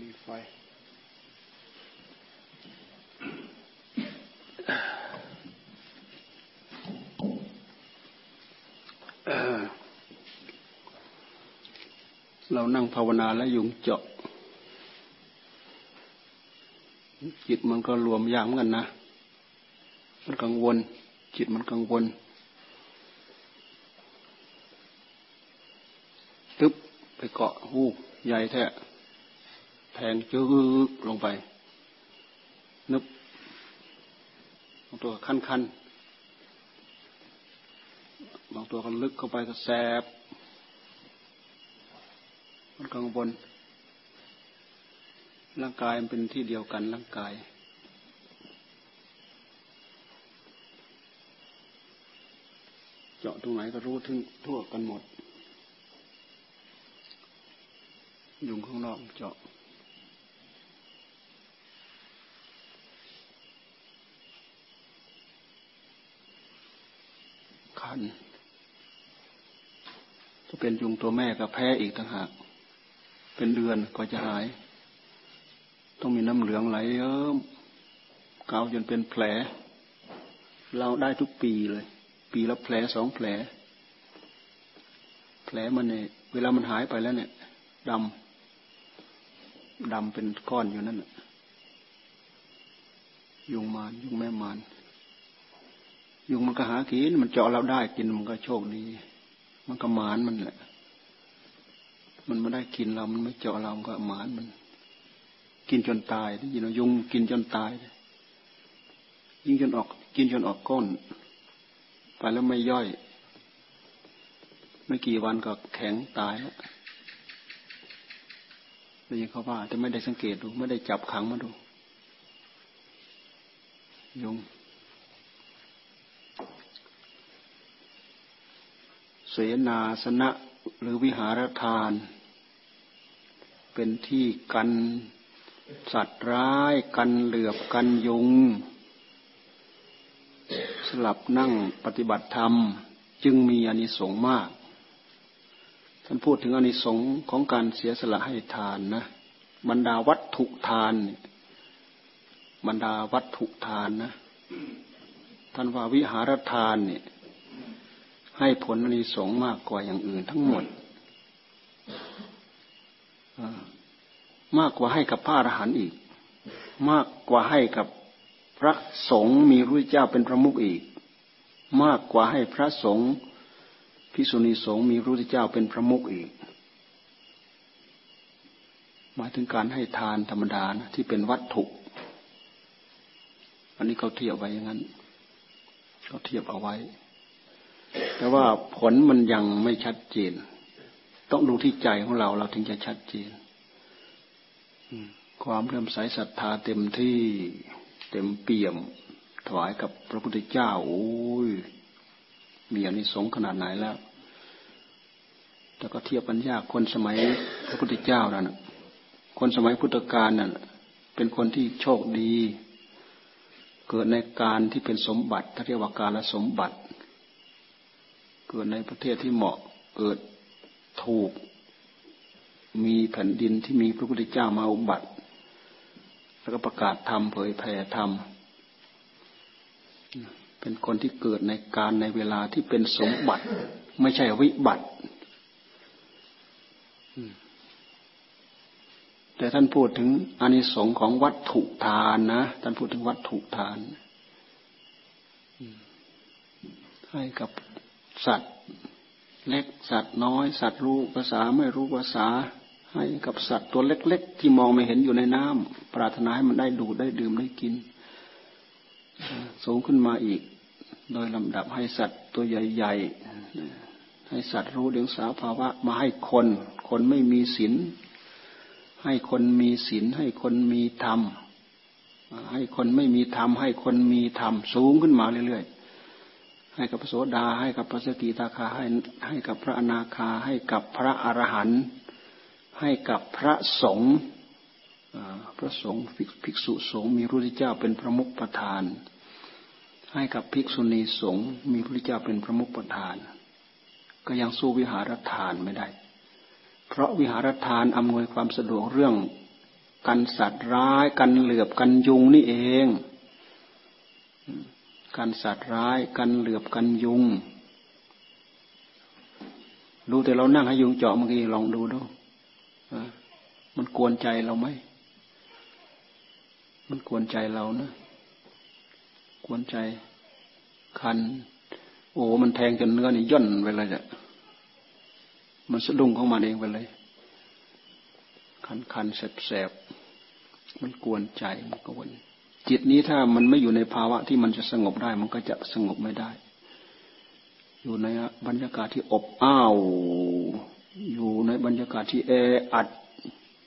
มีไฟ เรานั่งภาวนาแล้วยุงเจาะ จิตมันก็รวมยางกันนะ มันกังวล จิตมันกังวลตึ๊บไปเกาะหูใหญ่แท้ ทงจืดลงไป นึบตัวคันคันบางตัวก็ลึกเข้าไปก็แสบมันกังวลร่างกายมันเป็นที่เดียวกันร่างกายเจาะตรงไหนก็รู้ทึ่งทั่วกันหมด ยุงข้างนอกเจาะ คันถ้า เป็นยุงตัวแม่ก็แพ้อีกต่างหาก เป็นเดือนก็จะหาย ต้องมีน้ำเหลืองไหลเยิ้มเกาจนเป็นแผล เราได้ทุกปีเลย ปีละแผลสองแผล แผลมันเนี่ยเวลามันหายไปแล้วเนี่ยดำดำเป็นก้อนอยู่นั่นแหละยุงมานยุงแม่มานยุงมันก็หากินมันเจาะเราได้กินมันก็โชคดี มันก็หมานมันแหละ มันไม่ได้กินเรา มันไม่เจาะเรา มันก็หมานมัน กินจนตายได้ยินยุงกินจนตาย ยิ่งจนออก กินจนออกก้น ไปแล้วไม่ย่อย ไม่กี่วันก็แข็งตายแล้วได้ยินเขาว่าแต่ไม่ได้สังเกตดู ไม่ได้จับขังมาดูยุง เส นาสนะหรือวิหารทาน เป็นที่กันสัตว์ร้ายกันเหลือบกันยุง สลับนั่งปฏิบัติธรรม จึงมีอนิสงส์มาก ท่านพูดถึงอนิสงส์ของการเสียสละให้ทานนะ บรรดาวัตถุทาน บรรดาวัตถุทานนะ ท่านว่าวิหารทานเนี่ย ให้ผลอนิสงส์มากกว่าอย่างอื่นทั้งหมดมากกว่าให้กับพระอรหันต์อีก มากกว่าให้กับพระสงฆ์มีรู้เจ้าเป็นประมุขอีก มากกว่าให้พระสงฆ์พิสุณีสงฆ์มีรู้เจ้าเป็นพระมุขอีก หมายถึงการให้ทานธรรมดานะที่เป็นวัตถุ อันนี้เขาเทียบไว้อย่างนั้นเขาเทียบเอาไว้ แต่ว่าผลมันยังไม่ชัดเจน ต้องดูที่ใจของเราเราถึงจะชัดเจนความเลื่มใสศรัทธาเต็มที่เต็มเปี่ยม ถวายกับพระพุทธเจ้า โอ้ย มีอานิสงส์ขนาดไหนแล้ว แต่ก็เทียบปัญญาคนสมัยพระพุทธเจ้านั่นคนสมัยพุทธกาลนั่นเป็นคนที่โชคดี เกิดในการที่เป็นสมบัติเรียกว่าการละสมบัติ เกิดในประเทศที่เหมาะเกิดถูก มีแผ่นดินที่มีพระพุทธเจ้ามาอุบัติ แล้วก็ประกาศธรรมเผยแผ่ธรรม เป็นคนที่เกิดในการในเวลาที่เป็นสมบัติ ไม่ใช่วิบัติแต่ท่านพูดถึงอานิสงส์ของวัตถุทานนะท่านพูดถึงวัตถุทานให้กับ สัตว์เล็กสัตว์น้อย สัตว์รู้ภาษาไม่รู้ภาษา ให้กับสัตว์ตัวเล็ก ๆ ที่มองไม่เห็นอยู่ในน้ำปรารถนาให้มันได้ดูได้ดื่มได้กิน สูงขึ้นมาอีก โดยลำดับให้สัตว์ตัวใหญ่ๆให้สัตว์รู้เรื่องสาภาวะมาให้คน คนไม่มีศีลให้คนมีศีลให้คนมีธรรมให้คนไม่มีธรรมให้คนมีธรรมสูงขึ้นมาเรื่อยๆ ให้กับพระโสดาให้กับพระสกิตาคาให้ให้กับพระอนาคาให้กับพระอรหันต์ให้กับพระสงฆ์พระสงฆ์ภิกษุสงฆ์มีพระพุทธเจ้าเป็นพระมุขประธาน ให้กับภิกษุณีสงฆ์มีพระพุทธเจ้าเป็นพระมุขประธาน ก็ยังสู้วิหารทานไม่ได้ เพราะวิหารทานอำนวยความสะดวกเรื่องกันสัตว์ร้ายกันเหลือบกันยุงนี่เอง กันสัตว์ร้าย กันเหลือบกันยุงดูแต่เรานั่งให้ยุงเจาะเมื่อกี้ลองดูดูมันกวนใจเราไหม มันกวนใจเรานะ กวนใจ คัน โอ้มันแทงจนเนื้อนี่ย่นไปเลยจ้ะมันสะดุ้งข้ามาเองไปเลย คันคันแสบแสบมันกวนใจมันกวน จิตนี้ถ้ามันไม่อยู่ในภาวะที่มันจะสงบได้ มันก็จะสงบไม่ได้ อยู่ในบรรยากาศที่อบอ้าว อยู่ในบรรยากาศที่แออัด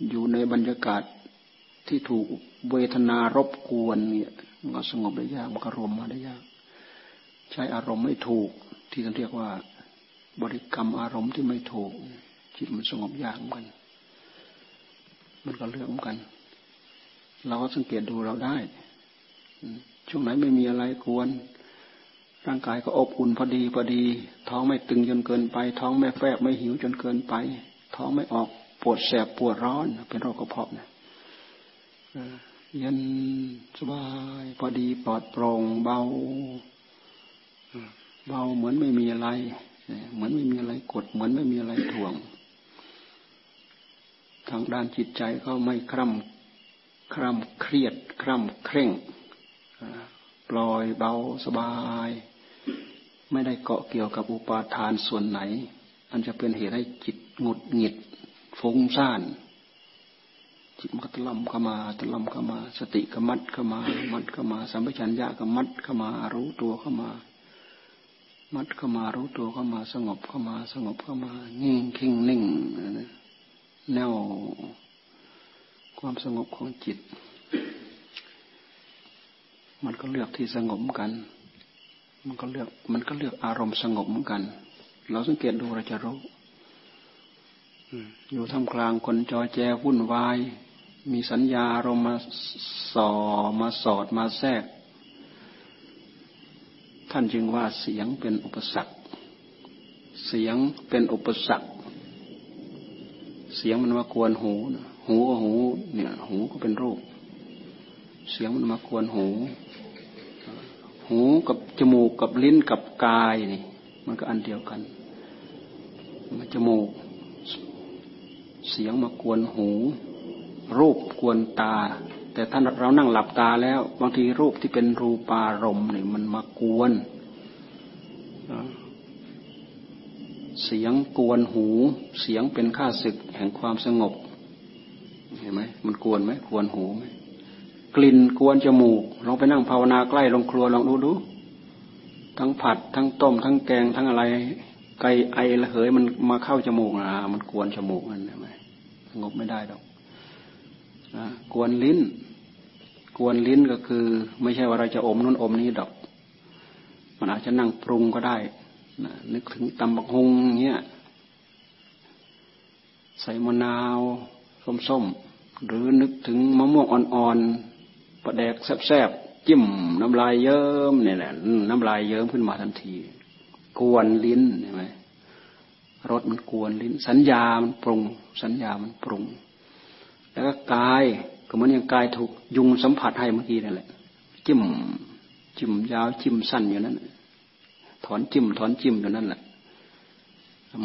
อยู่ในบรรยากาศที่ถูกเวทนารบกวนเนี่ยมันก็สงบได้ยากมันก็รวมมาได้ยาก ใช้อารมณ์ไม่ถูก ที่ท่าเรียกว่า บริกรรมอารมณ์ที่ไม่ถูก จิตมันสงบยากเหมือนกัน มันก็เรื่องเหมือนกัน เราก็สังเกตดูเราได้ ช่วงไหนไม่มีอะไรควร ร่างกายก็อบอุ่นพอดีพอดี ท้องไม่ตึงจนเกินไป ท้องไม่แฟบไม่หิวจนเกินไป ท้องไม่ออกปวดแสบปวดร้อน เป็นโรคกระเพาะเนี่ยเย็นสบายพอดีปลอดโปร่งเบาเบาเหมือนไม่มีอะไร เหมือนไม่มีอะไรกด เหมือนไม่มีอะไรถ่วง ทางด้านจิตใจก็ไม่คร่ำคร่ำเครียด คร่ำเคร่ง ปล่อยเบาสบาย ไม่ได้เกาะเกี่ยวกับอุปาทานส่วนไหน อันจะเป็นเหตุให้จิตหงุดหงิดฟุ้งซ่าน จิตมันก็ตะล่ำเข้ามาตะล่ำเข้ามา สติก็มัดเข้ามา มัดเข้ามา สัมปชัญญะก็มัดเข้ามา รู้ตัวเข้ามา มัดเข้ามา รู้ตัวเข้ามา สงบเข้ามา สงบเข้ามา นิ่งคิงนิ่งแนวความสงบของจิต มันก็เลือกที่สงบกัน มันก็เลือก มันก็เลือกอารมณ์สงบเหมือนกัน เราสังเกตดูเราจะรู้อยู่ท่ามกลางคนจอแจวุ่นวาย มีสัญญาอารมณ์มาส่อมาสอดมาแทรก ท่านจึงว่าเสียงเป็นอุปสรรค เสียงเป็นอุปสรรค เสียงมันมากวนหู หูก็หู เนี่ย หูก็เป็นรูป เสียงมันมากวนหู หูกับจมูกกับลิ้นกับกายนี่ มันก็อันเดียวกันมันจมูก เสียงมากวนหู รูปกวนตา แต่ท่านเรานั่งหลับตาแล้ว บางทีรูปที่เป็นรูปารมณ์นี่มันมากวนเสียงกวนหู เสียงเป็นข้าศึกแห่งความสงบ เห็นไหมมันกวนไหมกวนหูไหม กลิ่นกวนจมูกลองไปนั่งภาวนาใกล้ลงครัวลองดูดู ทั้งผัดทั้งต้ม ทั้งแกงทั้งอะไร ไก่ไอระเหยมันมาเข้าจมูกอะมันกวนจมูกนั่นใช่ไหมสงบไม่ได้ดอกกวนลิ้น กวนลิ้นก็คือ ไม่ใช่ว่าเราจะอมนู้นอมนี้ดอก มันอาจจะนั่งปรุงก็ได้นะนึกถึงตำบักฮงเงี้ยใส่มะนาวส้มๆหรือนึกถึงมะม่วงอ่อนๆ ประแดกแซ่บๆจิ้มน้ำลายเยิ้มเนี่ยแหละน้ำลายเยิ้มขึ้นมาทันที กวนลิ้นเห็นไหมรสมันกวนลิ้น สัญญามันปรุง สัญญามันปรุง แล้วก็กายก็เหมือนอย่างกายถูกยุงสัมผัสให้เมื่อกี้นั่นแหละ จิ้มจิ้มยาวจิ้มสั้นอยู่นั้นถอนจิ้มถอนจิ้มอยู่นั่นแหละ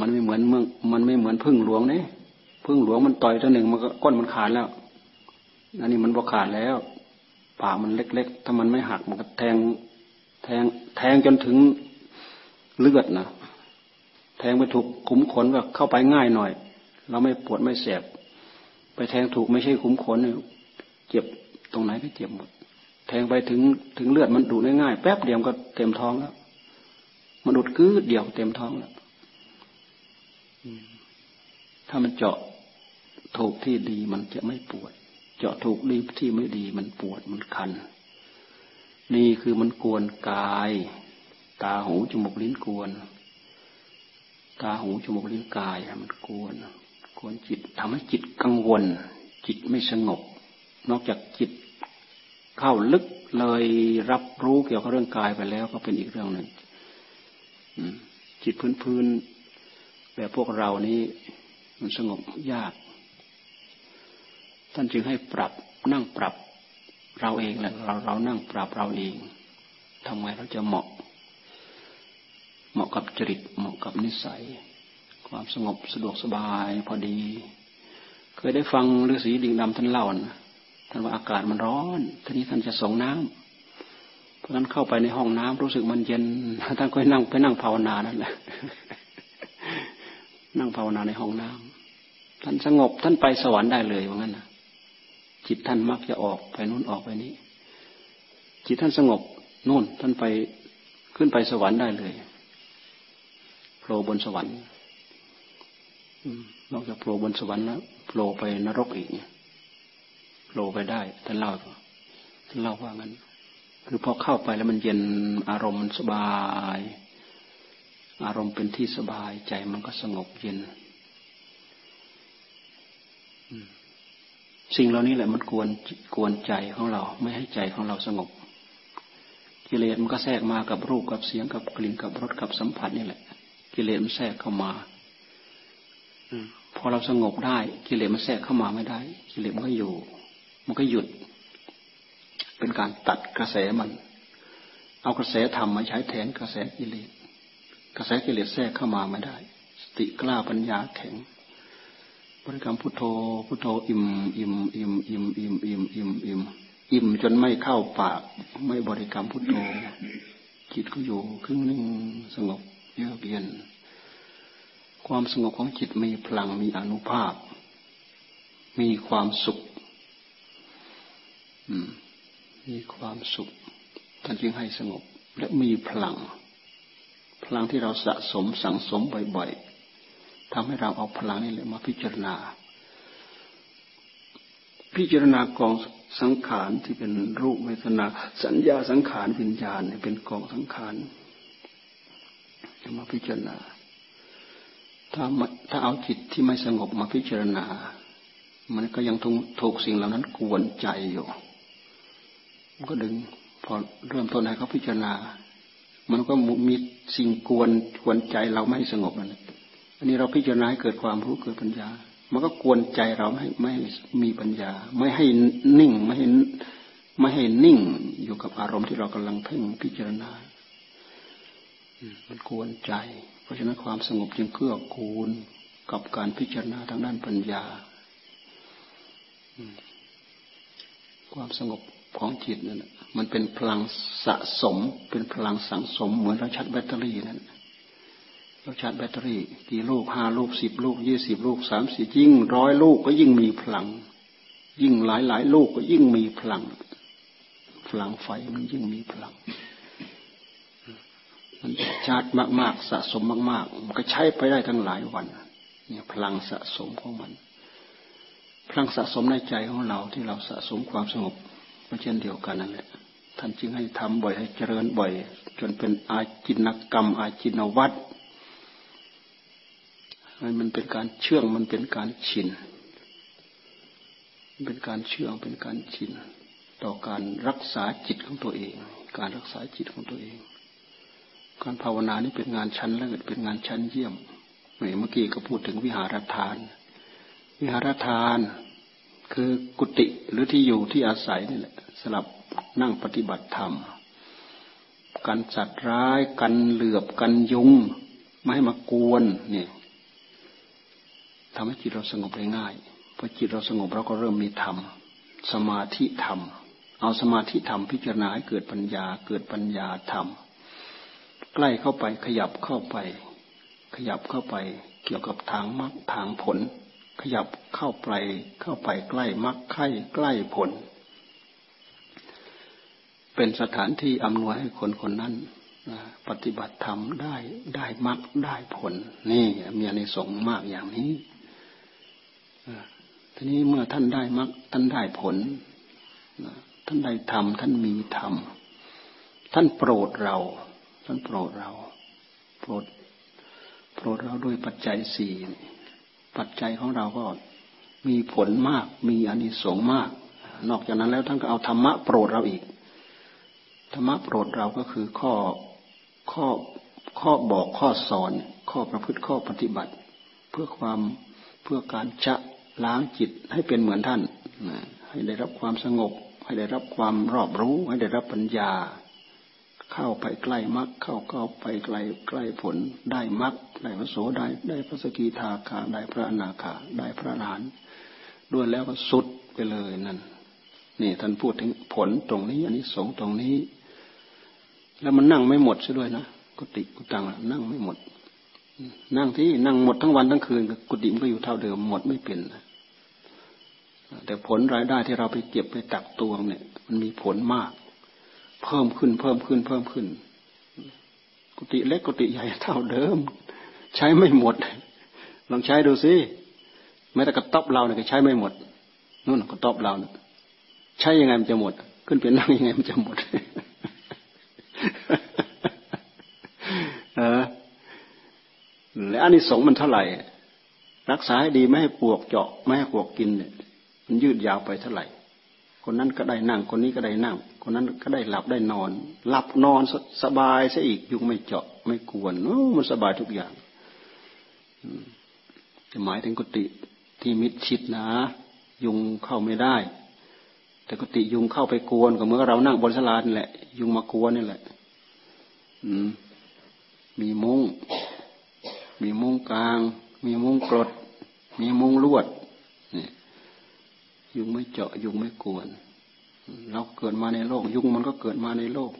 มันไม่เหมือนเมืองมันไม่เหมือนพึ่งหลวงเนี่ยพึ่งหลวงมันต่อยตัวหนึ่งมันก็ก้นมันขาดแล้วอันนี้มันบกขาดแล้ว ปากมันเล็ก ๆ ถ้ามันไม่หักมันก็แทง แทง แทงจนถึงเลือดนะแทงไปถูกขุมขนก็เข้าไปง่ายหน่อย เราไม่ปวดไม่แสบ ไปแทงถูกไม่ใช่คุ้มขนเนี่ยเจ็บตรงไหนก็เจ็บหมด แทงไปถึงถึงเลือดมันดูดง่ายๆแป๊บเดียวก็เต็มท้องแล้ว มันดูดกืดเดียวเต็มท้องแล้วถ้ามันเจาะถูกที่ดีมันจะไม่ปวด เจาะถูกดีที่ไม่ดีมันปวดมันคัน นี่คือมันกวนกาย ตาหูจมูกลิ้นกวน ตาหูจมูกลิ้นกายมันกวนกวนจิตทำให้จิตกังวล จิตไม่สงบ นอกจากจิตเข้าลึกเลยรับรู้เกี่ยวกับเรื่องกายไปแล้วก็เป็นอีกเรื่องหนึ่งจิตพื้นพื้นแบบพวกเรานี้มันสงบยาก ท่านจึงให้ปรับนั่งปรับ เราเองแหละเราเรานั่งปรับเราเองทำไงเราจะเหมาะ เหมาะกับจริตเหมาะกับนิสัย ความสงบสะดวกสบายพอดี เคยได้ฟังฤาษีดิ่งดำท่านเล่านะท่านว่าอากาศมันร้อนทีนี้ท่านจะส่งน้ำเพราะนั้นเข้าไปในห้องน้ำรู้สึกมันเย็นท่านก็นั่งไปนั่งภาวนานั่นแหละนั่งภาวนาในห้องน้ำท่านสงบท่านไปสวรรค์ได้เลยว่างั้นนะ จิตท่านมักจะออกไปนู่นออกไปนี้ จิตท่านสงบนู่นท่านไปขึ้นไปสวรรค์ได้เลยโผล่บนสวรรค์นอกจากโผล่บนสวรรค์แล้วโผล่ไปนรกอีกโผล่ไปได้ท่านเล่าท่านเล่าว่างั้น คือพอเข้าไปแล้วมันเย็นอารมณ์มันสบาย อารมณ์เป็นที่สบายใจมันก็สงบเย็น สิ่งเหล่านี้แหละมันกวนกวนใจของเรา ไม่ให้ใจของเราสงบ กิเลสมันก็แทรกมากับรูปกับเสียงกับกลิ่นกับรสกับสัมผัสนี่แหละ กิเลสมันแทรกเข้ามาพอเราสงบได้ กิเลสมันแทรกเข้ามาไม่ได้ กิเลสมันก็อยู่ มันก็หยุด เป็นการตัดกระแสมัน เอากระแสธรรมมาใช้แทนกระแสกิเลสกระแสกิเลสแทรกเข้ามาไม่ได้ สติกล้าปัญญาแข็ง บริกรรมพุทโธพุทโธอิ่มอิ่มอิ่มอิ่มอิ่มอิ่มอิ่มอิ่มอิ่มจนไม่เข้าปาก ไม่บริกรรมพุทโธจิตก็อยู่ครึ่งหนึ่งสงบเยือกเย็น ความสงบของจิตมีพลังมีอนุภาพ มีความสุขมีความสุขท่านจึงให้สงบและมีพลัง พลังที่เราสะสมสังสมบ่อยๆ ทำให้เราเอาพลังนี่แหละมาพิจารณา พิจารณากองสังขารที่เป็นรูปเวทนา สัญญาสังขารวิญญาณเป็นกองสังขารจะมาพิจารณา ถ้าถ้าเอาจิตที่ไม่สงบมาพิจารณา มันก็ยังถูกสิ่งเหล่านั้นกวนใจอยู่ มันก็ดึงพอเริ่มต้นให้เขาพิจารณา มันก็มีสิ่งกวนกวนใจเราไม่สงบนั่น อันนี้เราพิจารณาให้เกิดความรู้เกิดปัญญา มันก็กวนใจเราไม่ไม่มีปัญญา ไม่ให้นิ่งไม่ให้ไม่ให้นิ่งอยู่กับอารมณ์ที่เรากำลังเพ่งพิจารณา มันกวนใจ เพราะฉะนั้นความสงบจึงเกื้อกูลกับการพิจารณาทางด้านปัญญา ความสงบของจิตนั่นมันเป็นพลังสะสม เป็นพลังสังสม เหมือนเราชัดแบตเตอรี่นั่น เราชาร์จแบตเตอรี่ กี่ลูกห้าลูกสิบลูกยี่สิบลูกสามสิบยิ่งร้อยลูกก็ยิ่งมีพลัง ยิ่งหลายหลายลูกก็ยิ่งมีพลัง พลังไฟมันยิ่งมีพลัง มันชาร์จมากๆ สะสมมาก ๆ มันก็ใช้ไปได้ทั้งหลายวันเนี่ยพลังสะสมของมันพลังสะสมในใจของเราที่เราสะสมความสงบก็เช่นเดียวกันนั่นแหละท่านจึงให้ทำบ่อยให้เจริญบ่อย จนเป็นอาจินกรรม อาจินวัตร มันเป็นการเชื่องมันเป็นการชิน เป็นการเชื่องเป็นการชิน ต่อการรักษาจิตของตัวเอง การรักษาจิตของตัวเอง การภาวนานี่เป็นงานชั้นเลิศเป็นงานชั้นเยี่ยมเมื่อกี้ก็พูดถึงวิหารทาน วิหารทานคือกุฏิหรือที่อยู่ที่อาศัยนี่แหละสลับนั่งปฏิบัติธรรมกันสัตว์ร้ายกันเหลือบกันยุง ไม่ให้มากวนเนี่ย ทำให้จิตเราสงบได้ง่ายพอจิตเราสงบเราก็เริ่มมีธรรมสมาธิธรรม เอาสมาธิธรรมพิจารณาให้เกิดปัญญาเกิดปัญญาธรรม ใกล้เข้าไปขยับเข้าไป ขยับเข้าไปเกี่ยวกับทางมรรคทางผล ขยับเข้าไปเข้าไปใกล้มรรคใกล้ใกล้ผล เป็นสถานที่อำนวยให้คนคนนั้นปฏิบัติธรรมได้ได้มรรคได้ผล นี่มีอนิสงส์มากอย่างนี้ ทีนี้เมื่อท่านได้มรรคท่านได้ผลท่านได้ทำท่านมีธรรมท่านโปรดเรา ท่านโปรดเรา โปรด โปรดเราด้วยปัจจัยสี่ปัจจัยของเราก็มีผลมาก มีอานิสงส์มาก นอกจากนั้นแล้วท่านก็เอาธรรมะโปรดเราอีก ธรรมะโปรดเราก็คือข้อข้อข้อบอกข้อสอน ข้อประพฤติข้อปฏิบัติ เพื่อความเพื่อการชะ ล้างจิตให้เป็นเหมือนท่านให้ได้รับความสงบ ให้ได้รับความรอบรู้ ให้ได้รับปัญญา เข้าไปใกล้มรรคเข้าเข้าไปใกล้ใกล้ผลได้มรรคได้พระโสได้ได้พระสกิทาคาได้พระอนาคาได้พระอรหันต์ด้วยแล้วก็สุดไปเลยนั่นนี่ท่านพูดถึงผลตรงนี้อันนี้สงตรงนี้ แล้วมันนั่งไม่หมดซะด้วยนะกุฏิกุตังนั่งไม่หมด นั่งที่นั่งหมดทั้งวันทั้งคืนกุฏิมันก็อยู่เท่าเดิมหมดไม่เป็น แต่ผลรายได้ที่เราไปเก็บไปตักตวงเนี่ย มันมีผลมาก เพิ่มขึ้นเพิ่มขึ้นเพิ่มขึ้น กุฏิเล็กกุฏิใหญ่เท่าเดิม ใช้ไม่หมด ลองใช้ดูสิแม้แต่กระต๊อบเราเนี่ยก็ใช้ไม่หมดนู่นกระต๊อบเราเนี่ยใช้ยังไงมันจะหมด ขึ้นเป็นนั่งยังไงมันจะหมดเออแล้วอันนี้สงมันเท่าไหร่รักษาให้ดีไม่ให้ปวกเจาะไม่ให้ปวกกินเนี่ย มันยืดยาวไปเท่าไหร่ คนนั้นก็ได้นั่ง คนนี้ก็ได้นั่ง คนนั้นก็ได้หลับได้นอน หลับนอนสบายซะอีกยุงไม่เจาะไม่กวนมันสบายทุกอย่างจะหมายถึงกุฏิที่มิดชิดนะ ยุงเข้าไม่ได้ แต่กุฏิยุงเข้าไปกวนก็เหมือนเรานั่งบนสลานี่แหละ ยุงมากวนนี่แหละ อืม มีมุ้งมีมุ้งกลาง มีมุ้งกรด มีมุ้งลวด ยุงไม่เจาะยุงไม่กวน เราเกิดมาในโลก ยุงมันก็เกิดมาในโลก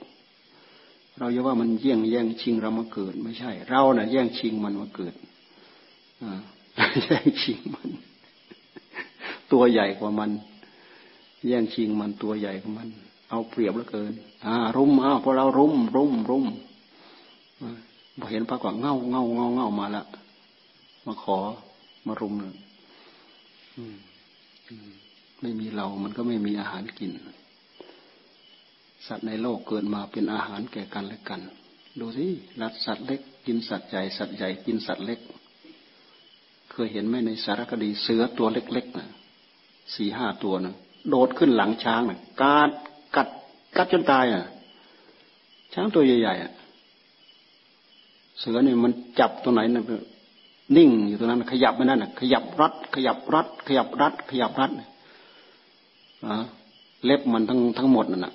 เราอย่าว่ามันแย่งแย่งชิงเรามาเกิด ไม่ใช่ เราเนะ่ะ แย่งชิงมันมาเกิดแย่งชิงมัน ตัวใหญ่กว่ามัน แย่งชิงมันตัวใหญ่กว่ามัน เอาเปรียบเหลือเกิน อ่า รุมอ้าวพอเรารุมรุมรุมพอเห็นพระกว่าเง่าเง่าเง่าเง่ามาละมาขอมารุมเลย ไม่มีเรามันก็ไม่มีอาหารกิน สัตว์ในโลกเกิดมาเป็นอาหารแก่กันและกัน ดูสิรัดสัตว์เล็ก กินสัตว์ใหญ่สัตว์ใหญ่กินสัตว์เล็ก เคยเห็นไหมในสารคดีเสือตัวเล็กๆนะสี่ห้าตัวนะโดดขึ้นหลังช้างนะกัดกัดกัดจนตายอะ ช้างตัวใหญ่ๆอะเสือเนี่ยมันจับตัวไหนนะนิ่งอยู่ตรงนั้นขยับไม่นั่นขยับรัด ขยับรัด ขยับรัด ขยับรัดอ่า เล็บมันทั้งทั้งหมดนั่นแหะ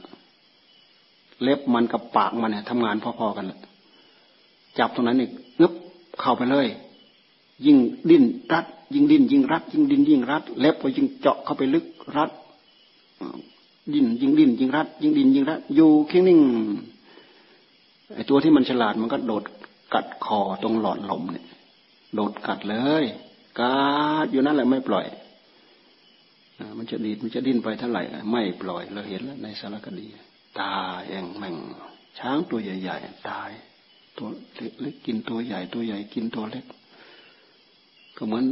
เล็บมันกับปากมันเนี่ยทำงานพอๆกันเลยจับตรงนั้นนี่งึบเข้าไปเลย ยิ่งดิ้นรัด ยิ่งดิ้นยิ่งรัด ยิ่งดิ้นยิ่งรัด เล็บก็ยิ่งเจาะเข้าไปลึกรัดดิ้นยิ่งดิ้นยิ่งรัด ยิ่งดิ้นยิ่งรัด อยู่เคียงนิ่งไอตัวที่มันฉลาดมันก็โดดกัดคอตรงหลอดลมเนี่ย โดดกัดเลยกัดอยู่นั่นแหละไม่ปล่อย มันจะดีดมันจะดิ้นไปเท่าไหร่ไม่ปล่อยเราเห็นแล้วในสารคดี ตายแองแม่งช้างตัวใหญ่ๆตาย ตัวเล็กกินตัวใหญ่ตัวใหญ่กินตัวเล็ก ก็เหมือน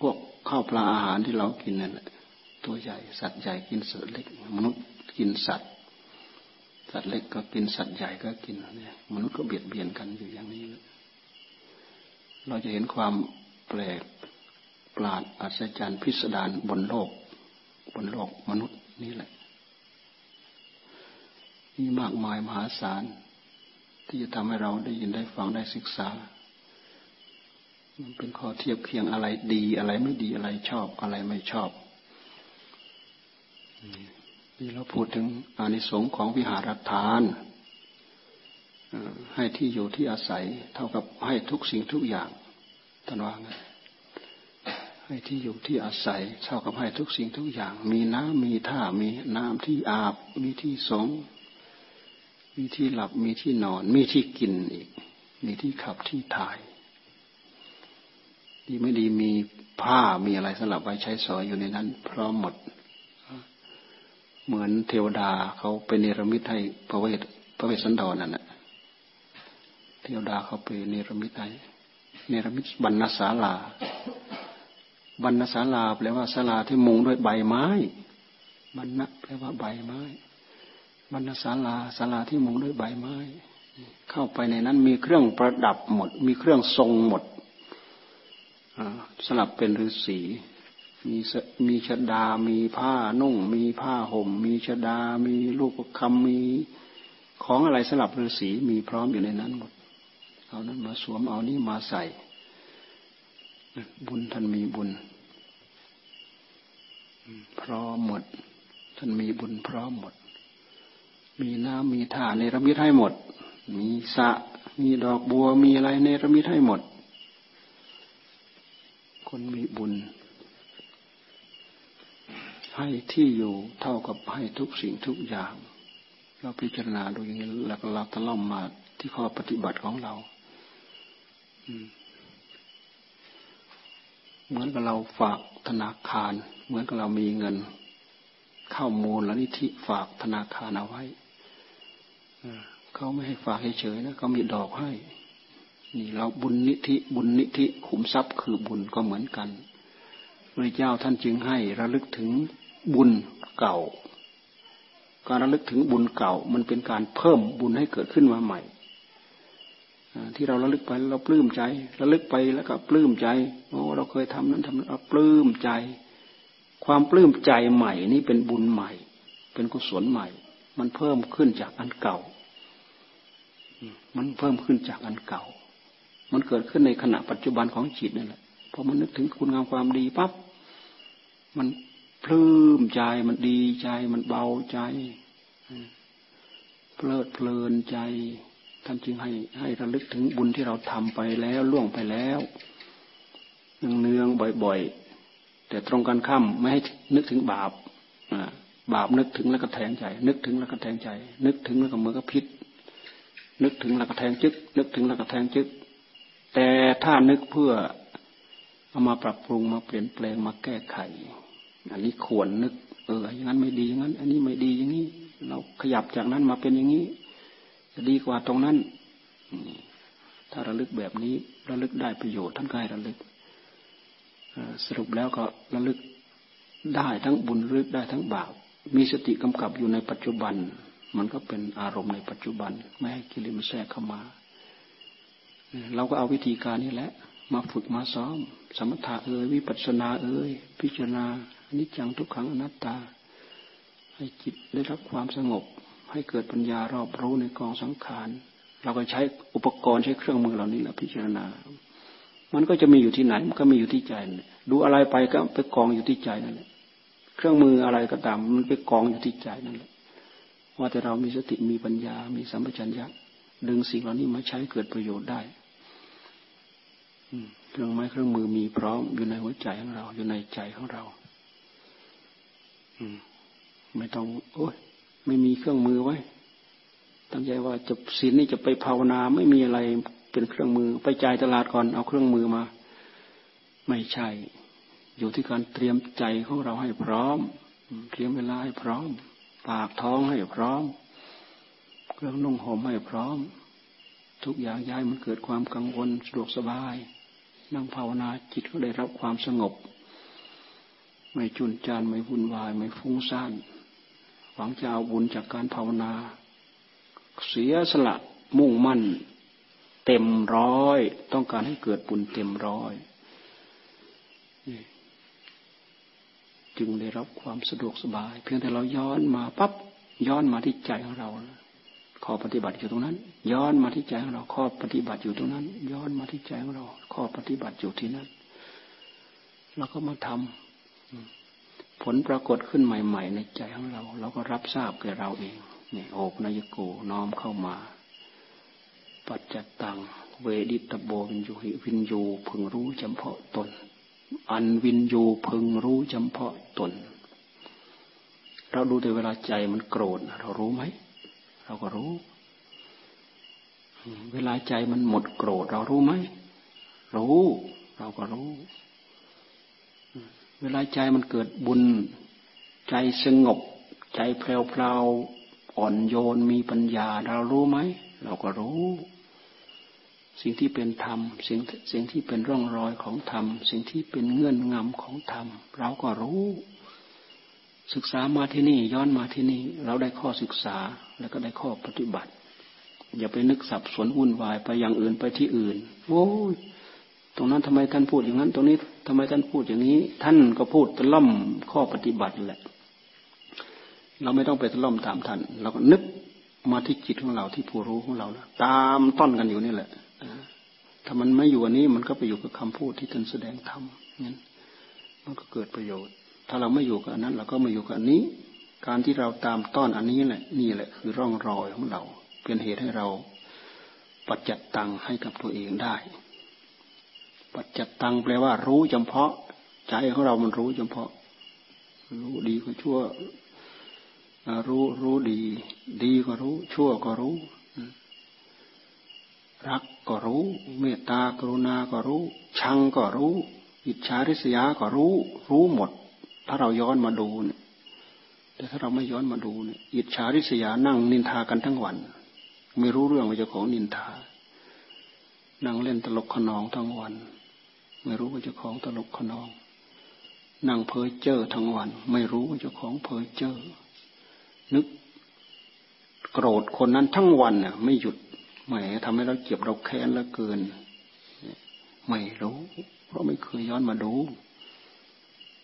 พวกข้าวปลาอาหารที่เรากินนั่นแหละตัวใหญ่ สัตว์ใหญ่กินสัตว์เล็ก มนุษย์กินสัตว์ สัตว์เล็กก็กินสัตว์ใหญ่ก็กินเนี่ยมนุษย์ก็เบียดเบียนกันอยู่อย่างนี้ เราจะเห็นความแปลก ปราดอัศจรรย์พิสดารบนโลก บนโลกมนุษย์นี่แหละมีมากมายมหาศาล ที่จะทำให้เราได้ยินได้ฟังได้ศึกษา มันเป็นข้อเทียบเคียงอะไรดีอะไรไม่ดีอะไรชอบอะไรไม่ชอบนี่เราพูดถึงอานิสงส์ของวิหารทานให้ที่อยู่ที่อาศัย เท่ากับให้ทุกสิ่งทุกอย่างท่านว่าไง ให้ที่อยู่ที่อาศัยเท่ากับให้ทุกสิ่งทุกอย่าง มีน้ำมีท่ามีน้ำที่อาบ มีที่สง มีที่หลับมีที่นอน มีที่กินอีก มีที่ขับที่ถ่าย ดีไม่ดีมีผ้ามีอะไรสลับไว้ใช้สอยอยู่ในนั้น พร้อมหมด เหมือนเทวดาเขาไปเนรมิตให้พระเวทพระเวสสันดรนั่นแหละเทวดาเขาไปเนรมิตให้เนรมิตบรรณศาลา บรรณศาลาแปลว่าศาลาที่มุงด้วยใบไม้บรรณะแปลว่าใบไม้บรรณศาลาศาลาที่มุงด้วยใบไม้ เข้าไปในนั้นมีเครื่องประดับหมด มีเครื่องทรงหมดสลับเป็นฤาษีมีมีชดา มีผ้านุ่ง มีผ้าห่ม มีชดา มีลูกคำมีของอะไรสลับฤาษีมีพร้อมอยู่ในนั้นหมด เอานั้นมาสวมเอานี้มาใส่ บุญท่านมีบุญ พร้อมหมด ท่านมีบุญพร้อมหมด มีน้ำมีท่าในระมิดให้หมด มีสะมีดอกบัวมีอะไรในระมิดให้หมด คนมีบุญ ให้ที่อยู่เท่ากับให้ทุกสิ่งทุกอย่าง เราพิจารณาดูอย่างนี้แล้วเราตะล่อมมาที่ข้อปฏิบัติของเราเหมือนกับเราฝากธนาคาร เหมือนกับเรามีเงินเข้ามูลและนิธิฝากธนาคารเอาไว้เขาไม่ให้ฝากเฉยๆนะเขามีดอกให้ นี่เราบุญนิธิบุญนิธิขุมทรัพย์คือบุญก็เหมือนกันพระเจ้าท่านจึงให้ระลึกถึงบุญเก่า การระลึกถึงบุญเก่า มันเป็นการเพิ่มบุญให้เกิดขึ้นมาใหม่ที่เราระลึกไปเราปลื้มใจ ระลึกไปแล้วก็ปลื้มใจโอ้เราเคยทำนั้นทำนั้นเราปลื้มใจ ความปลื้มใจใหม่นี่เป็นบุญใหม่ เป็นกุศลใหม่ มันเพิ่มขึ้นจากอันเก่า มันเพิ่มขึ้นจากอันเก่า มันเกิดขึ้นในขณะปัจจุบันของจิตนั่นแหละพอมันนึกถึงคุณงามความดีปั๊บมันปลื้มใจมันดีใจมันเบาใจเพลิดเพลินใจท่านจึงให้ให้ระลึกถึงบุญที่เราทำไปแล้วล่วงไปแล้วเนืองเนืองบ่อยๆ แต่ตรงกันข้ามไม่ให้นึกถึงบาปบาปนึกถึงแล้วก็แทงใจ นึกถึงแล้วก็แทงใจ นึกถึงแล้วก็มือก็พิษ นึกถึงแล้วก็แทงจึก นึกถึงแล้วก็แทงจึก แต่ถ้านึกเพื่อเอามาปรับปรุงมาเปลี่ยนแปลงมาแก้ไข อันนี้ควรนึก เอออย่างนั้นไม่ดีอย่างนั้น อันนี้ไม่ดีอย่างนี้ เราขยับจากนั้นมาเป็นอย่างนี้ จะดีกว่าตรงนั้นถ้าระลึกแบบนี้ระลึกได้ประโยชน์ท่านก็ให้ระลึก สรุปแล้วก็ระลึกได้ทั้งบุญระลึกได้ทั้งบาปมีสติกำกับอยู่ในปัจจุบัน มันก็เป็นอารมณ์ในปัจจุบัน ไม่ให้กิเลสมันแทรกเข้ามาเราก็เอาวิธีการนี้แหละมาฝึกมาซ้อม สมถะเอ่ยวิปัสสนาเอ่ยพิจารณาอนิจจังทุกขังอนัตตา ให้จิตได้รับความสงบ ให้เกิดปัญญารอบรู้ในกองสังขาร เราก็ใช้อุปกรณ์ใช้เครื่องมือเหล่านี้แหละพิจารณา มันก็จะมีอยู่ที่ไหน มันก็มีอยู่ที่ใจดูอะไรไปก็ไปกองอยู่ที่ใจนั่นแหละเครื่องมืออะไรก็ตาม มันไปกองอยู่ที่ใจนั่นแหละว่าแต่เรามีสติมีปัญญา มีสัมปชัญญะดึงสิ่งเหล่านี้มาใช้เกิดประโยชน์ได้เครื่องไม้เครื่องมือมีพร้อมอยู่ในหัวใจของเรา อยู่ในใจของเรา อืม ไม่ต้อง โอ้ยไม่มีเครื่องมือไว้ตั้งใจว่าจะศีลนี่จะไปภาวนาไม่มีอะไร เป็นเครื่องมือ ไปจ่ายตลาดก่อนเอาเครื่องมือมา ไม่ใช่ อยู่ที่การเตรียมใจของเราให้พร้อม เตรียมเวลาให้พร้อม ปากท้องให้พร้อม เครื่องนุ่งห่มให้พร้อม ทุกอย่างย้ายมันเกิดความกังวลสะดวกสบาย นั่งภาวนาจิตก็ได้รับความสงบ ไม่จุนจานไม่วุ่นวาย ไม่ฟุ้งซ่านหวังจะเอาบุญจากการภาวนา เสียสละมุ่งมั่น เต็มร้อย ต้องการให้เกิดบุญเต็มร้อยจึงได้รับความสะดวกสบาย เพียงแต่เราย้อนมาปั๊บย้อนมาที่ใจของเราข้อปฏิบัติอยู่ตรงนั้น ย้อนมาที่ใจของเราข้อปฏิบัติอยู่ตรงนั้น ย้อนมาที่ใจของเราข้อปฏิบัติอยู่ที่นั้นเราก็มาทำผลปรากฏขึ้นใหม่ ๆ ในใจของเรา เราก็รับทราบแก่เราเองเนี่ยโอกนายโกน้อมเข้ามา ปัจจตัง เวดิตโบวินยูหิวินยูพึงรู้จำเพาะตน อันวินยูพึงรู้จำเพาะตน เราดูแต่เวลาใจมันโกรธเรารู้ไหม เราก็รู้ เวลาใจมันหมดโกรธ เรารู้ไหม รู้ เราก็รู้ เวลาใจมันเกิดบุญ ใจสงบ ใจแพลวๆอ่อนโยนมีปัญญาเรารู้ไหม เราก็รู้ สิ่งที่เป็นธรรมสิ่งสิ่งที่เป็นร่องรอยของธรรม สิ่งที่เป็นเงื่อนงำของธรรม เราก็รู้ ศึกษามาที่นี่ย้อนมาที่นี่ เราได้ข้อศึกษาแล้วก็ได้ข้อปฏิบัติ อย่าไปนึกสับสนวุ่นวายไปอย่างอื่นไปที่อื่น โอ้ยตรงนั้นทำไมท่านพูดอย่างนั้น ตรงนี้ทำไมท่านพูดอย่างนี้ ท่านก็พูดตะล่อมข้อปฏิบัติแหละ เราไม่ต้องไปตะล่อมตามท่านเราก็นึกมาที่จิตของเราที่ผู้รู้ของเราตามต้นกันอยู่นี่แหละ ถ้ามันไม่อยู่อันนี้มันก็ไปอยู่กับคำพูดที่ท่านแสดงธรรมงั้นมันก็เกิดประโยชน์ ถ้าเราไม่อยู่กับอันนั้น เราก็ม่อยู่กับอันนี้ การที่เราตามต้อนอันนี้แหละ นี่แหละ คือร่องรอยของเรา เป็นเหตุให้เราปัจจัดตังให้กับตัวเองได้ ปัจจัดตังแปลว่า รู้เฉพาะใจของเรามันรู้เฉพาะ รู้ดีก็ชั่ว รู้รู้ดี ดีก็รู้ ชั่วก็รู้ รัก ก็รู้ เมตตากรุณาก็รู้ ชังก็รู้ อิจฉาริษยาก็รู้ รู้หมด ถ้าเราย้อนมาดูเนี่ยแต่ถ้าเราไม่ย้อนมาดูเนี่ยอิจฉาริษยานั่งนินทากันทั้งวัน ไม่รู้เรื่องว่าเจ้าของนินทา นั่งเล่นตลกขนองทั้งวัน ไม่รู้ว่าเจ้าของตลกขนอง นั่งเพ้อเจ้อทั้งวัน ไม่รู้ว่าเจ้าของเพ้อเจ้อนึกโกรธคนนั้นทั้งวันน่ะ ไม่หยุด แหมทำให้เราเจ็บเราแค้นแล้วเกิน ไม่รู้ เพราะไม่เคยย้อนมาดู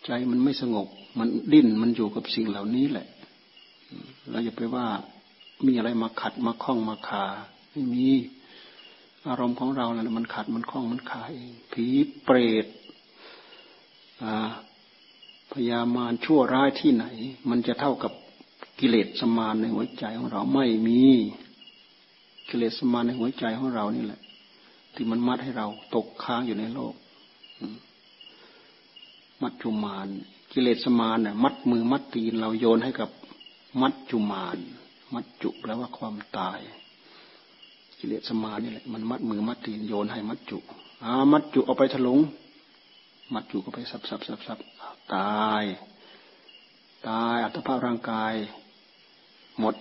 ใจมันไม่สงบ มันดิ้นมันอยู่กับสิ่งเหล่านี้แหละเราอย่าไปว่ามีอะไรมาขัดมาคล้องมาคาไม่มีอารมณ์ของเราแหละมันขัดมันคล้องมันคาเองผีเปรตพยามารชั่วร้ายที่ไหน มันจะเท่ากับกิเลสสมานในหัวใจของเราไม่มี กิเลสมาในหัวใจของเรานี่แหละ ที่มันมัดให้เราตกค้างอยู่ในโลก มัดจุมาน กิเลสมานเนี่ยมัดมือมัดตีนเราโยนให้กับมัดจุมาน มัดจุแปลว่าความตาย กิเลสมานนี่แหละ มันมัดมือมัดตีนโยนให้มัดจุอามัดจุเอาไปถลุง มัดจุก็ไปสับสับสับสับตาย ตายอัตภาพร่างกาย หมด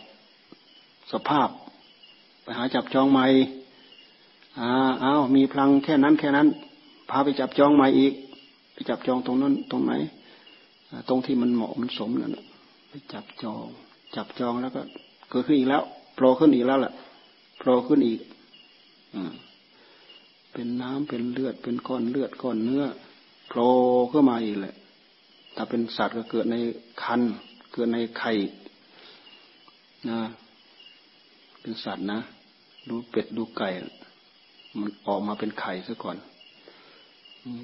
สภาพ ไปหาจับจองใหม่อ้าอ้าวมีพลังแค่นั้นแค่นั้น พาไปจับจองใหม่อีก ไปจับจองตรงนั้นตรงไหนตรงที่มันเหมาะมันสมนั่นไปจับจอง จับจองแล้วก็เกิดขึ้นอีกแล้วโผล่ขึ้นอีกแล้วแหละโผล่ขึ้นอีกอเป็นน้ำเป็นเลือดเป็นก้อนเลือดก้อนเนื้อโผล่ขึ้นมาอีกแหละถ้าเป็นสัตว์ก็เกิดในคันเกิดในไข่นะเป็นสัตว์นะ ดูเป็ดดูไก่ มันออกมาเป็นไข่ซะก่อน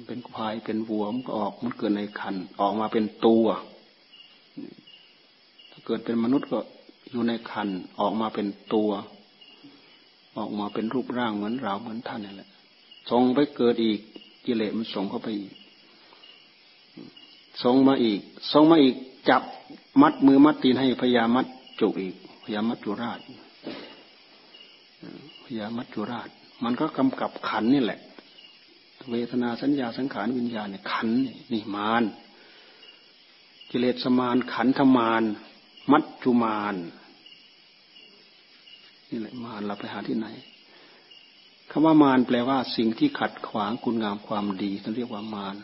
เป็นควายเป็นวัวมันก็ออกมันเกิดในคันออกมาเป็นตัว ถ้าเกิดเป็นมนุษย์ก็อยู่ในคันออกมาเป็นตัว ออกมาเป็นรูปร่างเหมือนเราเหมือนท่านนี่แหละส่งไปเกิดอีกกิเลสมันส่งเข้าไปอีกส่งมาอีกส่งมาอีกจับมัดมือมัดตีนให้พยามัดจุกอีกพยามัจจุราช พยามัจจุราช มันก็กำกับขันนี่แหละ เวทนาสัญญาสังขารวิญญาณเนี่ยขันนี่มาน กิเลสมานขันธมาน มัจจุมานนี่แหละมานเราไปหาที่ไหนคำว่ามารแปลว่า สิ่งที่ขัดขวางคุณงามความดีท่านเรียกว่ามาร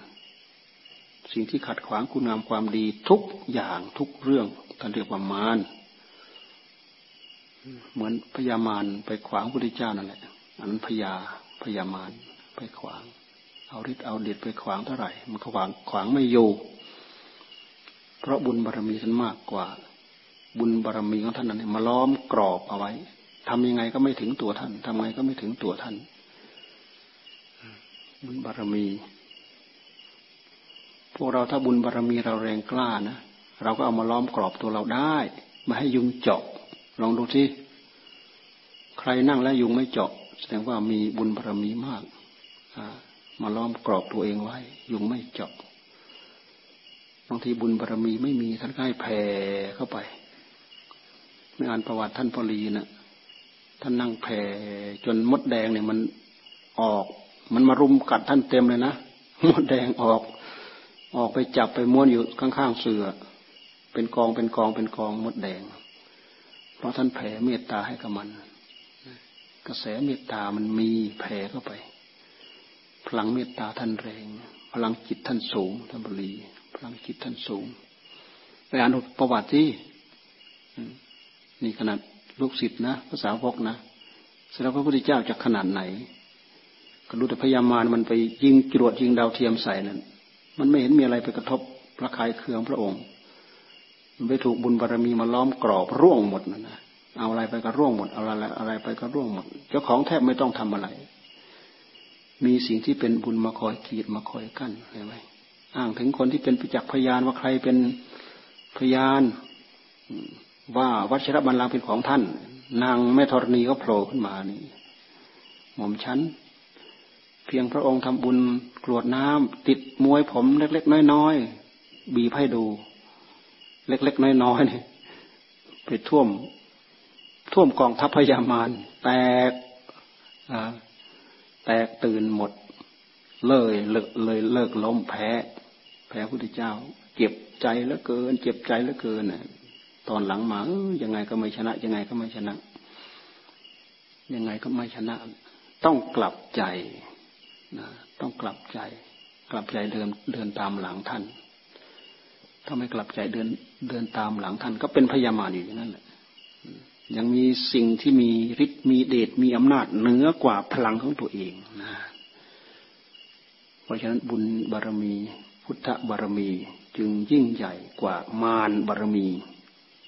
สิ่งที่ขัดขวางคุณงามความดีทุกอย่างทุกเรื่องท่านเรียกว่ามาร เหมือนพญามารไปขวางพระพุทธเจ้านั่นแหละอันพญาพญามารไปขวาง เอาฤทธิ์เอาเดชไปขวางเท่าไหร่ มันขวางขวางไม่อยู่เพราะบุญบารรมีท่านมากกว่า บุญบารรมีของท่านนั้นมาล้อมกรอบเอาไว้ทำยังไงก็ไม่ถึงตัวท่านทำไงก็ไม่ถึงตัวท่าน บุญบารรมี พวกเราถ้าบุญบารรมีเราแรงกล้านะเราก็เอามาล้อมกรอบตัวเราได้ม่ให้ยุงเจาะ ลองดูที่ใครนั่งแล้วยุงไม่เจาะ แสดงว่ามีบุญบารมีมากมาล้อมกรอบตัวเองไว้ ยุงไม่เจาะบางทีบุญบารมีไม่มีท่านก็ให้แผ่เข้าไปในอ่านประวัติท่านพอลีนะ่ะท่านนั่งแผ่จนมดแดงเนี่ยมันออก มันมารุมกัดท่านเต็มเลยนะมดแดงออก ออกไปจับไปม้วนอยู่ข้างๆเสือ เป็นกองเป็นกองเป็นกองมดแดง เพราะท่านแผ่เมตตาให้กับมันกระแสเมตตามันมีแผ่เข้าไป พลังเมตตาท่านแรง พลังจิตท่านสูงท่านบรีพลังจิตท่านสูงไปอ่านประวัติที่นี่ขนาดลูกศิษย์นะภาษาวกนะแสดงพระพุทธเจ้าจะขนาดไหนก็รู้แต่พยามารมันไปยิงจรวดยิงดาวเทียมใส่นั่นมันไม่เห็นมีอะไรไปกระทบพระคายเคืองพระองค์ ไปถูกบุญบารรมีมาล้อมกรอบร่วงหมดนะนะเอาอะไรไปก็ร่วงหมดเอาอะไรอะไรไปก็ร่วงหมด เจ้าของแทบไม่ต้องทำอะไร มีสิ่งที่เป็นบุญมาคอยกีดมาคอยกั้นเห็นไหมอ้างถึงคนที่เป็นประจักษ์พยานว่าใครเป็นพยานว่าวัชรบัลลังก์เป็นของท่าน นางแม่ธรณีก็โผล่ขึ้นมานี่ หม่อมฉันเพียงพระองค์ทำบุญกรวดน้ำติดมวยผมเล็กๆน้อยๆบีบให้ดู เล็กๆน้อยๆเนี่ยไปท่วม ท่วมกองทัพพญามารแตกแตกตื่นหมด เลยเลิกเลยเลิกล้มแพ้ แพ้พระพุทธเจ้า เจ็บใจเหลือเกิน เจ็บใจเหลือเกินน่ะ ตอนหลังมาเออยังไงก็ไม่ชนะ ยังไงก็ไม่ชนะ ยังไงก็ไม่ชนะ ต้องกลับใจนะต้องกลับใจ กลับใจเดินเดินตามหลังท่าน ถ้าไม่กลับใจเดินเดินตามหลังท่านก็เป็นพยามารอยู่อย่างนั้นแหละยังมีสิ่งที่มีฤทธิ์มีเดชมีอำนาจเหนือกว่าพลังของตัวเองนะเพราะฉะนั้นบุญบารมี พุทธบารมีจึงยิ่งใหญ่กว่ามารบารมี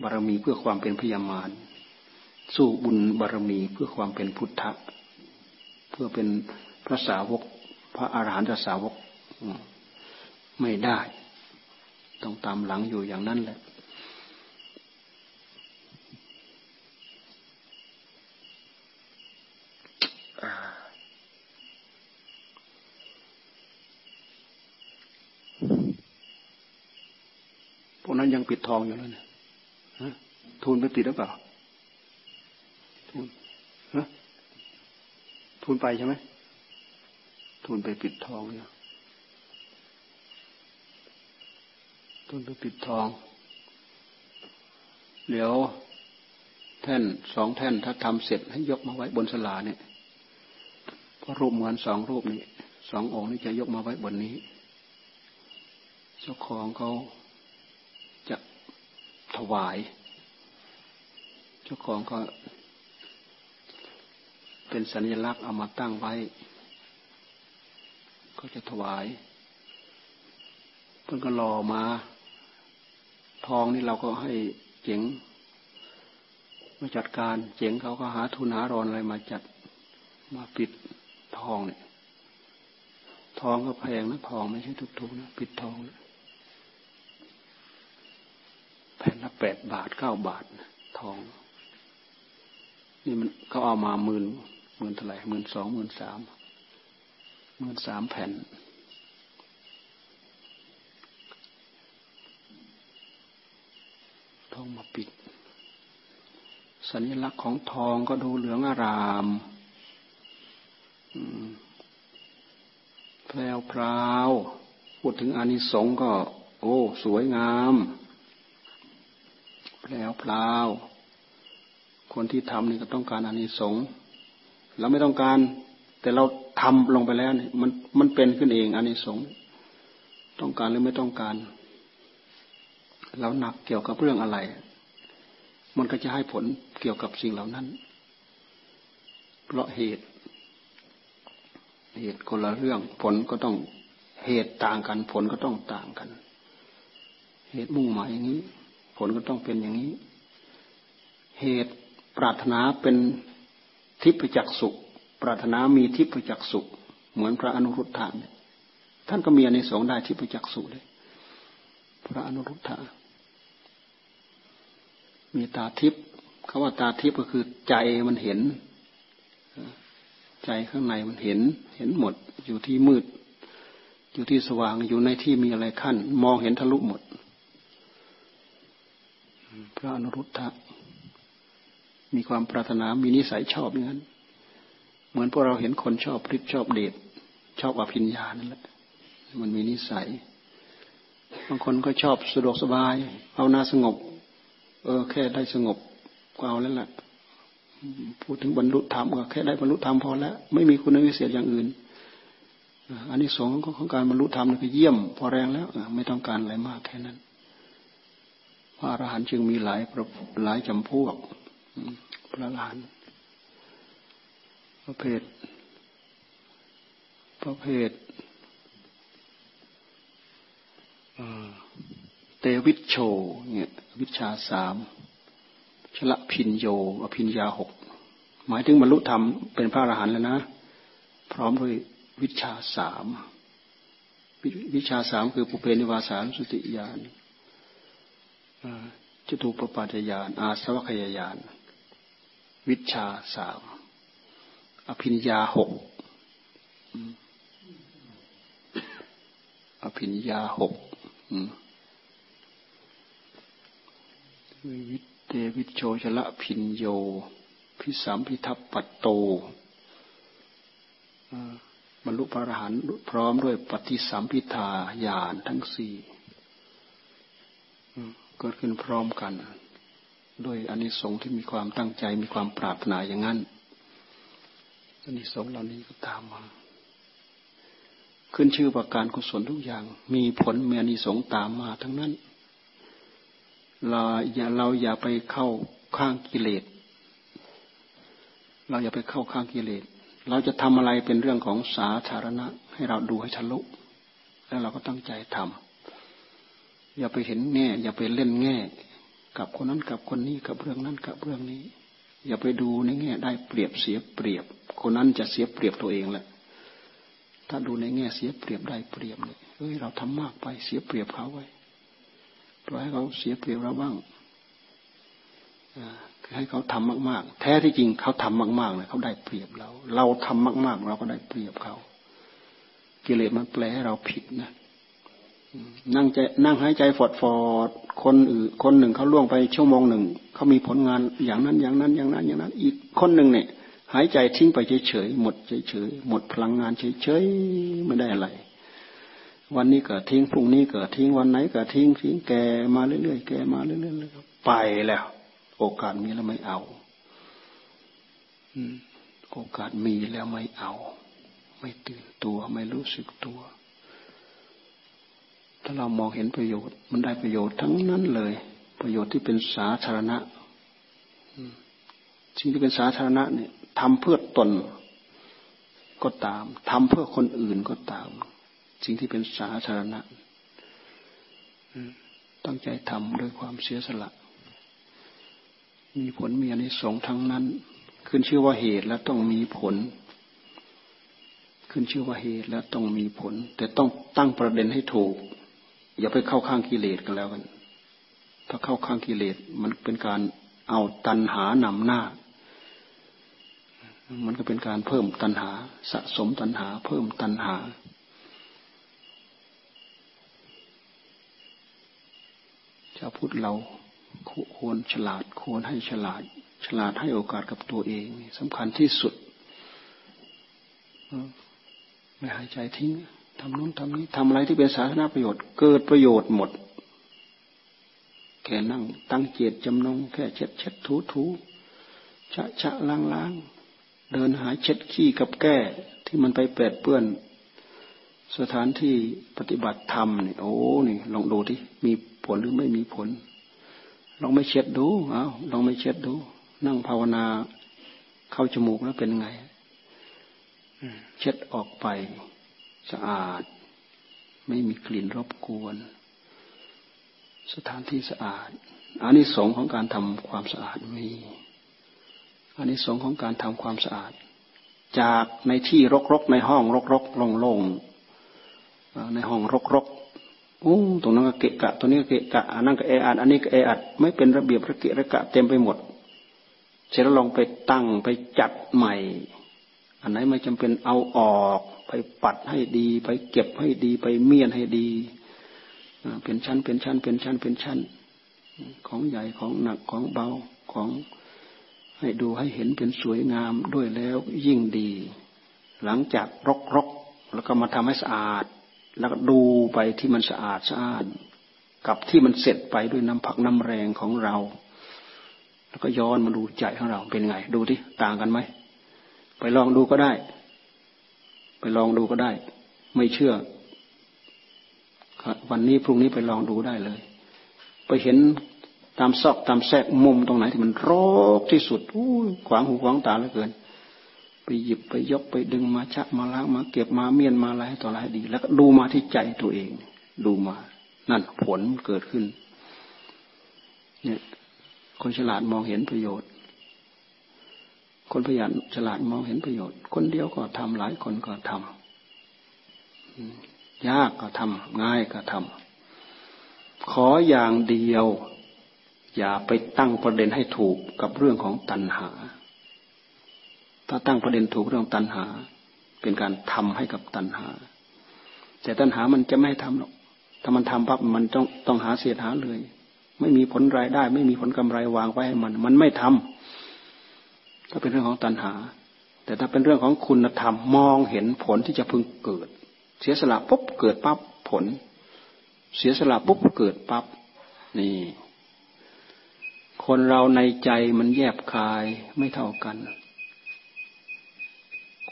บารมีเพื่อความเป็นพยามารสู้บุญบารมีเพื่อความเป็นพุทธเพื่อเป็นพระสาวก พระอาหารหันตสาวกไม่ได้ ต้องตามหลังอยู่อย่างนั้นแหละ พวกนั้นยังปิดทองอยู่แล้วเนี่ยทุนไปติดหรือเปล่าทุนฮะทุนไปใช่ไหมทุนไปปิดทองอยู่ ทุนไปปิดทอง เดี๋ยวแท่นสองแท่นถ้าทำเสร็จให้ยกมาไว้บนสลาเนี่ยเพราะรูปเหมือนสองรูปนี้สององค์นี้จะยกมาไว้บนนี้ เจ้าของเขาจะถวาย เจ้าของก็ เป็นสัญลักษณ์เอามาตั้งไว้ ก็จะถวายเพิ่นก็รอมา ทองนี่เราก็ให้เจ๋งมาจัดการ เจ๋งเขาก็หาทุนหารอนอะไรมาจัดมาปิดทองเนี่ย ทองก็แพงนะทองไม่ใช่ทุกๆนะปิดทองนะแผ่นละแปดบาทเก้าบาททอง นี่มันเขาเอามาหมื่นหมื่นเท่าไหร่หมื่นสองหมื่นสามหมื่นสามแผ่น องมาปิด สัญลักษณ์ของทองก็ดูเหลืองอารามแพรวพราวพูดถึงอานิสงส์ก็ โอ้ สวยงามแพรวพราว คนที่ทำนี่ก็ต้องการอานิสงส์เราไม่ต้องการ แต่เราทำลงไปแล้วเนี่ยมันมันเป็นขึ้นเองอานิสงส์ต้องการหรือไม่ต้องการ เราหนักเกี่ยวกับเรื่องอะไร มันก็จะให้ผลเกี่ยวกับสิ่งเหล่านั้น เพราะเหตุ เหตุคนละเรื่องผลก็ต้องเหตุต่างกัน ผลก็ต้องต่างกัน เหตุมุ่งหมายอย่างนี้ ผลก็ต้องเป็นอย่างนี้ เหตุปรารถนาเป็นทิพจักสุปรารถนามีทิพจักสุเหมือนพระอนุรุทธะเนี่ยท่านก็มีในสงได้ทิพจักสุเลยพระอนุรุทธะ มีตาทิพย์คาว่าตาทิพย์ก็คือใจมันเห็น ใจข้างในมันเห็น เห็นหมด อยู่ที่มืด อยู่ที่สว่าง อยู่ในที่มีอะไรขั้น มองเห็นทะลุหมด พระอนุรุทธะมีความปรารถนา มีนิสัยชอบอย่างนั้น เหมือนพวกเราเห็นคนชอบฤทธิ์ชอบเดชชอบอภิญญานั่นแหละ มันมีนิสัย บางคนก็ชอบสะดวกสบาย เอานาสงบ เออ แค่ได้สงบก็เอาแล้วแหละพูดถึงบรรลุธรรมก็แค่ได้บรรลุธรรมพอแล้ว ไม่มีคุณวิเศษอย่างอื่นอันนี้สองของการบรรลุธรรมนี่ก็เยี่ยม พอแรงแล้วไม่ต้องการอะไรมากแค่นั้นพระอรหันต์จึงมีหลายหลายจำพวกพระหลานประเภทประเภทเตวิชโชเนี่ย วิชาสามชละพินโย อภินยาหกหมายถึงบรรลุธรรมเป็นพระอรหันต์แล้วนะ พร้อมด้วยวิชาสามวิชาสามคือปุเพนิวาสานสติญาณจตุปปัจจยานอาสวัคยายานวิชาสามอภิญญาหกอภิญญาหก วิเตวิโชชละพินโย พิสามพิทัพปัตโตบรรลุพระอรหันต์พร้อมด้วยปฏิสัมพิทาญาณทั้งสี่เกิดขึ้นพร้อมกันโดยอานิสงส์ที่มีความตั้งใจมีความปรารถนาอย่างนั้นอานิสงส์เหล่านี้ก็ตามมา ขึ้นชื่อว่าการกุศลทุกอย่าง มีผลมีอนิสงส์ตามมาทั้งนั้น เราอย่าเราอย่าไปเข้าข้างกิเลส เราอย่าไปเข้าข้างกิเลส เราจะทำอะไรเป็นเรื่องของสาธารณะ ให้เราดูให้ทะลุ แล้วเราก็ตั้งใจทำอย่าไปเห็นแง่ อย่าไปเล่นแง่ กับคนนั้นกับคนนี้กับเรื่องนั้นกับเรื่องนี้ อย่าไปดูในแง่ได้เปรียบเสียเปรียบ คนนั้นจะเสียเปรียบตัวเองแหละ ถ้าดูในแง่เสียเปรียบได้เปรียบเนี่ยเฮ้ยเราทำมากไปเสียเปรียบเขาไว้ ปล่อยให้เขาเสียเปรียบเราบ้างคือให้เขาทำมาก ๆ แท้ที่จริงเขาทำมากๆเลยเขาได้เปรียบเรา เราทำมาก ๆ เราก็ได้เปรียบเขา กิเลสมันแปลให้เราผิดนะนั่งใจนั่งหายใจฟอดฟอดคนอื่นคนหนึ่งเขาล่วงไปชั่วโมงหนึ่งเขามีผลงานอย่างนั้นอย่างนั้นอย่างนั้นอย่างนั้น อีกคนหนึ่งเนี่ย หายใจทิ้งไปเฉยๆหมดเฉยๆหมดพลังงานเฉยๆไม่ได้อะไร วันนี้ก็ทิ้งพรุ่งนี้ก็ทิ้งวันไหนก็ทิ้งทิ้งแกมาเรื่อยๆแกมาเรื่อยๆไปแล้ว โอกาสมีแล้วไม่เอาโอกาสมีแล้วไม่เอา ไม่ตื่นตัวไม่รู้สึกตัว ถ้าเรามองเห็นประโยชน์ มันได้ประโยชน์ทั้งนั้นเลย ประโยชน์ที่เป็นสาธารณะสิ่งที่เป็นสาธารณะเนี่ยทำเพื่อตนก็ตามทำเพื่อคนอื่นก็ตาม สิ่งที่เป็นสาธารณะตั้งใจทำด้วยความเสียสละ มีผลมีอนิสงส์ทั้งนั้น ขึ้นชื่อว่าเหตุแล้วต้องมีผล ขึ้นชื่อว่าเหตุแล้วต้องมีผล แต่ต้องตั้งประเด็นให้ถูก อย่าไปเข้าข้างกิเลสกันแล้วกัน ถ้าเข้าข้างกิเลสมันเป็นการเอาตันหานำหน้า มันก็เป็นการเพิ่มตันหา สะสมตันหา เพิ่มตันหา ชาวพุทธเราควรฉลาดควรให้ฉลาด ฉลาดให้โอกาสกับตัวเองสำคัญที่สุดไม่หายใจทิ้งทำนู้นทำนี้ทำอะไรที่เป็นสาธารณประโยชน์ เกิดประโยชน์หมด แค่นั่ง ตั้งเจตจำนง แค่เช็ดเช็ดถูถูชะชะล้างล้างเดินหาเช็ดขี้กับแก้ที่มันไปแปดเปื้อน สถานที่ปฏิบัติธรรมนี่โอ้นี่ลองดูที่มีผลหรือไม่มีผล ลองไม่เช็ดดูเอาลองไม่เช็ดดู นั่งภาวนาเข้าจมูกแล้วเป็นไงเช็ดออกไปสะอาด ไม่มีกลิ่นรบกวน สถานที่สะอาดอานิสงส์ของการทำความสะอาดมีอานิสงส์ของการทำความสะอาด จากในที่รกๆในห้องรกๆโล่งๆ ในห้องรกๆโอ้ตรงนั้นก็เกะกะตัวนี้ก็เกะกะอันนั้นก็เออัดอันนี้ก็เออัดไม่เป็นระเบียบระเกะระกะเต็มไปหมด เสร็จแล้วลองไปตั้งไปจัดใหม่ อันไหนไม่จำเป็นเอาออก ไปปัดให้ดี ไปเก็บให้ดี ไปเมียนให้ดีเป็นชั้นเป็นชั้น เป็นชั้นเป็นชั้น ของใหญ่ของหนักของเบาของให้ดูให้เห็นเป็นสวยงามด้วยแล้วยิ่งดี หลังจากรกรกแล้วก็มาทำให้สะอาด แล้วก็ดูไปที่มันสะอาดสะอาด กับที่มันเสร็จไปด้วยน้ำผักน้ำแรงของเรา แล้วก็ย้อนมาดูใจของเราเป็นไง ดูที่ต่างกันไหมไปลองดูก็ได้ ไปลองดูก็ได้ ไม่เชื่อวันนี้พรุ่งนี้ไปลองดูได้เลย ไปเห็นตามซอกตามแทรกมุมตรงไหนที่มันรกที่สุดอู้ขวางหูขวางตาเหลือเกิน หยิบไปยกไปดึงมาชักมาล้างมาเก็บมาเมียนมาอะไรต่ออะไรดี แล้วก็ดูมาที่ใจตัวเอง ดูมา นั่นผลเกิดขึ้น เนี่ยคนฉลาดมองเห็นประโยชน์ คนพยานฉลาดมองเห็นประโยชน์ คนเดียวก็ทำหลายคนก็ทำยากก็ทำง่ายก็ทำขออย่างเดียว อย่าไปตั้งประเด็นให้ถูกกับเรื่องของตัณหา ถ้าตั้งประเด็นถูกเรื่องตัณหา เป็นการทำให้กับตัณหา แต่ตัณหามันจะไม่ทำหรอกถ้ามันทำปั๊บมันต้องต้องหาเสียหาเลย ไม่มีผลรายได้ ไม่มีผลกำไรวางไว้ให้มัน มันไม่ทำถ้าเป็นเรื่องของตัณหา แต่ถ้าเป็นเรื่องของคุณธรรมมองเห็นผลที่จะพึงเกิด เสียสละปุ๊บเกิดปั๊บผล เสียสละปุ๊บเกิดปั๊บนี่ คนเราในใจมันแยบคายไม่เท่ากัน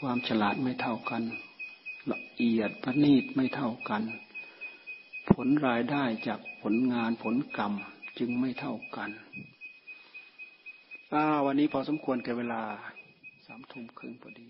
ความฉลาดไม่เท่ากัน ละเอียดประณีตไม่เท่ากัน ผลรายได้จากผลงานผลกรรมจึงไม่เท่ากันอ้าวันนี้พอสมควรแก่เวลาสามทุ่มครึ่งพอดี